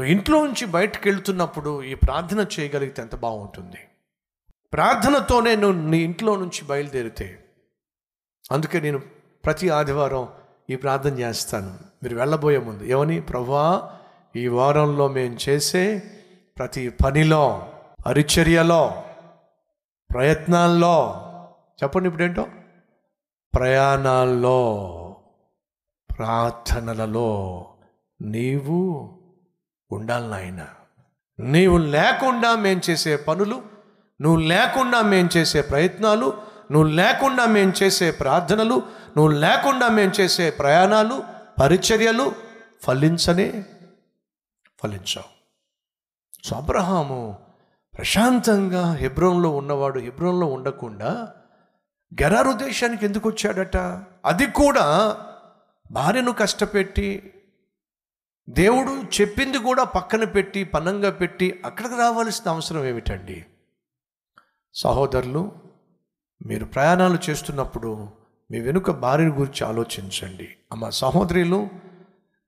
నువ్వు ఇంట్లో నుంచి బయటకు వెళ్తున్నప్పుడు ఈ ప్రార్థన చేయగలిగితే ఎంత బాగుంటుంది? ప్రార్థనతోనే నువ్వు నీ ఇంట్లో నుంచి బయలుదేరితే అందుకే నేను ప్రతి ఆదివారం ఈ ప్రార్థన చేస్తాను. మీరు వెళ్ళబోయే ముందు ఏమని? ప్రభా ఈ వారంలో మేము చేసే ప్రతి పనిలో పరిచర్యలో ప్రయత్నాల్లో చెప్పండి ఇప్పుడేంటో? ప్రయాణాల్లో ప్రార్థనలలో నీవు ఉండాలి నాయన. నీవు లేకుండా మేము చేసే పనులు నువ్వు లేకుండా మేము చేసే ప్రయత్నాలు నువ్వు లేకుండా మేము చేసే ప్రార్థనలు నువ్వు లేకుండా మేము చేసే ప్రయాణాలు పరిచర్యలు ఫలించనే ఫలించావు. సో అబ్రహాము ప్రశాంతంగా హెబ్రోన్లో ఉన్నవాడు హెబ్రోన్లో ఉండకుండా గెరారు దేశానికి ఎందుకు వచ్చాడట? అది కూడా భార్యను కష్టపెట్టి దేవుడు చెప్పింది కూడా పక్కన పెట్టి పనంగా పెట్టి అక్కడికి రావాల్సిన అవసరం ఏమిటండి? సహోదరులు మీరు ప్రయాణాలు చేస్తున్నప్పుడు మీ వెనుక భార్యను గురించి ఆలోచించండి. అమ్మ సహోదరులు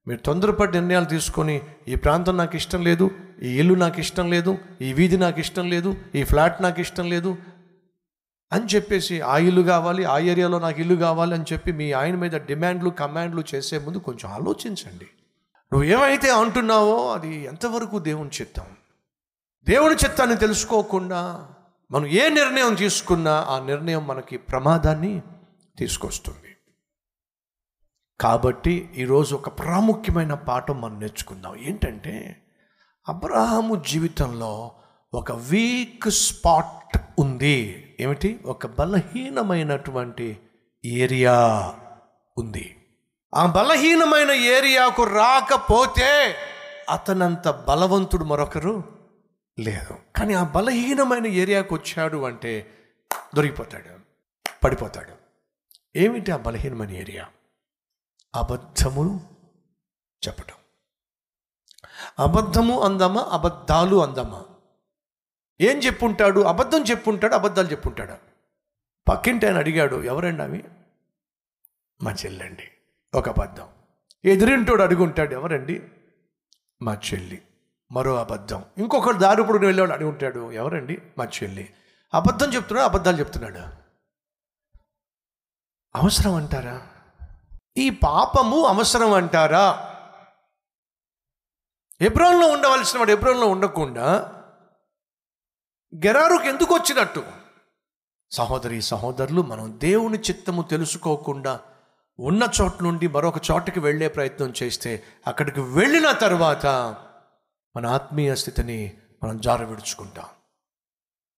మీరు తొందరపడి నిర్ణయాలు తీసుకొని ఈ ప్రాంతం నాకు ఇష్టం లేదు ఈ ఇల్లు నాకు ఇష్టం లేదు ఈ వీధి నాకు ఇష్టం లేదు ఈ ఫ్లాట్ నాకు ఇష్టం లేదు అని చెప్పేసి ఆ ఇల్లు కావాలి ఆ ఏరియాలో నాకు ఇల్లు కావాలి అని చెప్పి మీ ఆయన మీద డిమాండ్లు కమాండ్లు చేసే ముందు కొంచెం ఆలోచించండి. నువ్వు ఏమైతే అంటున్నావో అది ఎంతవరకు దేవుని చిత్తం? దేవుని చిత్తాన్ని తెలుసుకోకుండా మనం ఏ నిర్ణయం తీసుకున్నా ఆ నిర్ణయం మనకి ప్రమాదాన్ని తీసుకొస్తుంది. కాబట్టి ఈరోజు ఒక ప్రాముఖ్యమైన పాఠం మనం నేర్చుకుందాం. ఏంటంటే అబ్రహాము జీవితంలో ఒక వీక్ స్పాట్ ఉంది. ఏమిటి? ఒక బలహీనమైనటువంటి ఏరియా ఉంది. ఆ బలహీనమైన ఏరియాకు రాకపోతే అతనంత బలవంతుడు మరొకరు లేదు. కానీ ఆ బలహీనమైన ఏరియాకు వచ్చాడు అంటే దొరికిపోతాడు పడిపోతాడు. ఏమిటి ఆ బలహీనమైన ఏరియా? అబద్ధము చెప్పటం. అబద్ధము అందమా అబద్ధాలు అందమా? ఏం చెప్పుంటాడు? అబద్ధం చెప్పుంటాడు? అబద్ధాలు చెప్పుంటాడు? పక్కింటి ఆయన అడిగాడు ఎవరండి అవి? మా చెల్లండి. ఒక అబద్ధం. ఎదురింటోడు అడుగుంటాడు ఎవరండి? మా చెల్లి. మరో అబద్ధం. ఇంకొకరు దారిపుడు వెళ్ళేవాడు అడుగుంటాడు ఎవరండి? మా చెల్లి. అబద్ధం చెప్తున్నాడు అబద్ధాలు చెప్తున్నాడు. అవసరం అంటారా? ఈ పాపము అవసరం అంటారా? ఎబ్రోన్లో ఉండవలసిన వాడు ఎబ్రోన్లో ఉండకుండా గెరారుకు ఎందుకు వచ్చినట్టు? సహోదరి సహోదరులు మనం దేవుని చిత్తము తెలుసుకోకుండా ఉన్న చోట నుండి మరొక చోటకి వెళ్ళే ప్రయత్నం చేస్తే అక్కడికి వెళ్ళిన తర్వాత మన ఆత్మీయ స్థితిని మనం జార విడుచుకుంటాం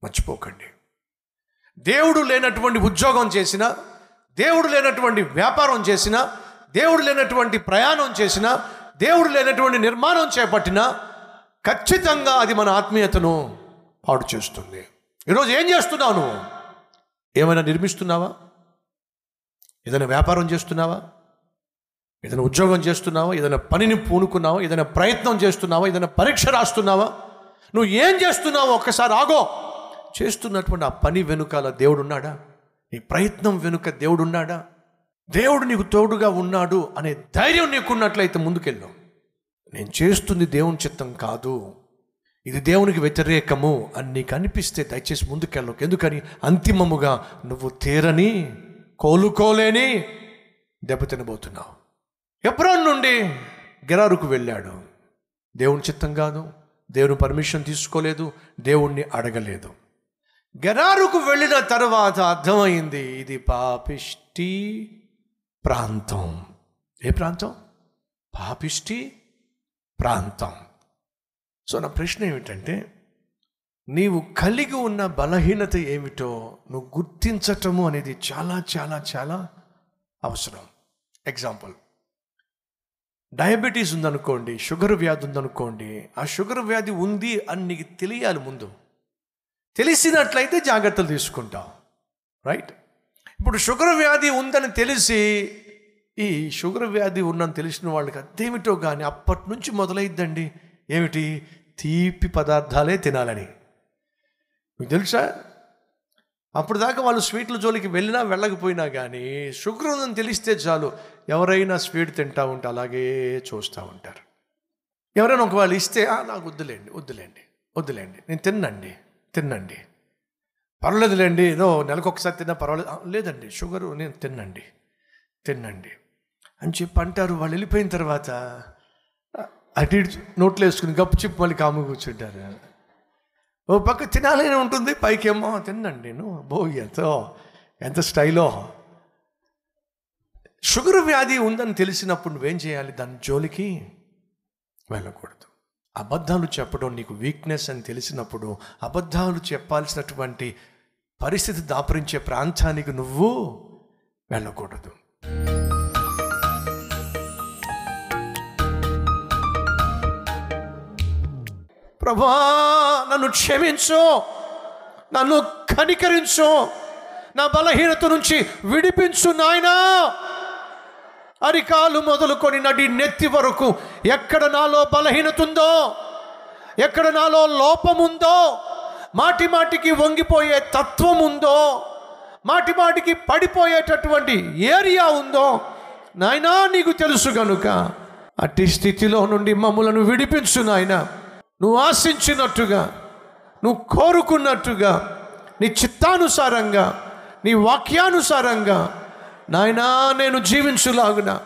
మర్చిపోకండి. దేవుడు లేనటువంటి ఉద్యోగం చేసిన దేవుడు లేనటువంటి వ్యాపారం చేసిన దేవుడు లేనటువంటి ప్రయాణం చేసిన దేవుడు లేనటువంటి నిర్మాణం చేపట్టిన ఖచ్చితంగా అది మన ఆత్మీయతను పాడు చేస్తుంది. ఈరోజు ఏం చేస్తున్నావు నువ్వు? ఏమైనా నిర్మిస్తున్నావా? ఏదైనా వ్యాపారం చేస్తున్నావా? ఏదైనా ఉద్యోగం చేస్తున్నావా? ఏదైనా పనిని పూనుకున్నావా? ఏదైనా ప్రయత్నం చేస్తున్నావా? ఏదైనా పరీక్ష రాస్తున్నావా? నువ్వు ఏం చేస్తున్నావో ఒక్కసారి ఆగో. చేస్తున్నటువంటి ఆ పని వెనుకాల దేవుడున్నాడా నీ ప్రయత్నం వెనుక దేవుడున్నాడా దేవుడు నీకు తోడుగా ఉన్నాడు అనే ధైర్యం నీకున్నట్లయితే ముందుకెళ్ళు. నేను చేస్తుంది దేవుని చిత్తం కాదు. ఇది దేవునికి వ్యతిరేకము అని నీకు అనిపిస్తే దయచేసి ముందుకెళ్ళకు ఎందుకని? అంతిమముగా నువ్వు తీరని కోలుకోలేని దెబ్బతినబోతున్నావు. ఎప్రాన్ నుండి గెరారుకు వెళ్ళాడు. దేవుని చిత్తం కాదు దేవుని పర్మిషన్ తీసుకోలేదు దేవుణ్ణి అడగలేదు. గెరారుకు వెళ్ళిన తర్వాత అర్థమైంది ఇది పాపిష్టి ప్రాంతం. ఏ ప్రాంతం? పాపిష్టి ప్రాంతం. సో నా ప్రశ్న ఏమిటంటే నీవు కలిగి ఉన్న బలహీనత ఏమిటో నువ్వు గుర్తించటము అనేది చాలా చాలా చాలా అవసరం. ఎగ్జాంపుల్ డయాబెటీస్ ఉందనుకోండి షుగర్ వ్యాధి ఉందనుకోండి ఆ షుగర్ వ్యాధి ఉంది అని నీకు తెలియాలి ముందు. తెలిసినట్లయితే జాగ్రత్తలు తీసుకుంటాం రైట్ ఇప్పుడు షుగర్ వ్యాధి ఉందని తెలిసి ఈ షుగర్ వ్యాధి ఉందని తెలిసిన వాళ్ళకి అదేమిటో కానీ అప్పటి నుంచి మొదలైద్దండి. ఏమిటి? తీపి పదార్థాలే తినాలని. మీకు తెలుసా? అప్పుడు దాకా వాళ్ళు స్వీట్ల జోలికి వెళ్ళినా వెళ్ళకపోయినా కానీ శుక్రవారం తెలిస్తే చాలు ఎవరైనా స్వీట్ తింటా ఉంటే అలాగే చూస్తూ ఉంటారు. ఎవరైనా ఒకవేళ ఇస్తే నాకు వద్దులేండి వద్దులేండి వద్దులేండి నేను తిన్నండి తిన్నండి. పర్వాలేదులేండి ఏదో నెలకు ఒకసారి తిన్నా పర్వాలేదు. లేదండి షుగరు నేను తిన్నండి తిన్నండి. అని చెప్పి అంటారు. వాళ్ళు వెళ్ళిపోయిన తర్వాత అటు నోట్లో వేసుకుని గప్పు చెప్పి మళ్ళీ కాము కూర్చుంటారు. ఓ పక్క తినాలని ఉంటుంది పైకేమో తినండి నేను. బో ఎంతో ఎంత స్టైలో. షుగర్ వ్యాధి ఉందని తెలిసినప్పుడు నువ్వేం చేయాలి? దాని జోలికి వెళ్ళకూడదు. అబద్ధాలు చెప్పడం నీకు వీక్నెస్ అని తెలిసినప్పుడు అబద్ధాలు చెప్పాల్సినటువంటి పరిస్థితి దాపరించే ప్రాంతానికి నువ్వు వెళ్ళకూడదు. ప్రభా నన్ను క్షమించు. నన్ను కనికరించు. నా బలహీనత నుంచి విడిపించు నాయనా. అరికాలు మొదలుకొని నడి నెత్తి వరకు ఎక్కడ నాలో బలహీనత ఉందో ఎక్కడ నాలో లోపముందో మాటి మాటికి వంగిపోయే తత్వం ఉందో మాటి మాటికి పడిపోయేటటువంటి ఏరియా ఉందో నాయనా నీకు తెలుసు గనుక. అట్టి స్థితిలో నుండి మమ్మలను విడిపించు నాయన. నువ్వు ఆశించినట్టుగా నువ్వు కోరుకున్నట్టుగా నీ చిత్తానుసారంగా నీ వాక్యానుసారంగా నాయనా నేను జీవించులాగున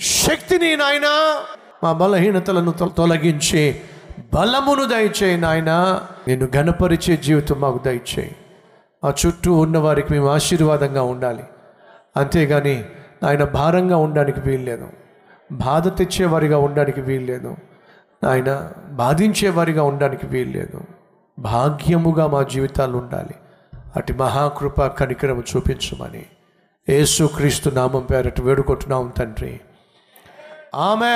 శక్తిని నాయనా మా బలహీనతలను తొలగించి బలమును దయచేయి నాయనా. నేను గణపరిచే జీవితం మాకు దయచేయి. ఆ చుట్టూ ఉన్న వారికి మేము ఆశీర్వాదంగా ఉండాలి. అంతేగాని ఆయన భారంగా ఉండడానికి వీల్లేదు. బాధ తెచ్చేవారిగా ఉండడానికి వీల్లేదు. ఆయన బాధించేవారిగా ఉండడానికి వీల్లేదు. భాగ్యముగా మా జీవితాలు ఉండాలి. అటు మహాకృప కనికరము చూపించమని. యేసుక్రీస్తు నామం పేరట వేడుకుంటున్నాం తండ్రి. ఆమె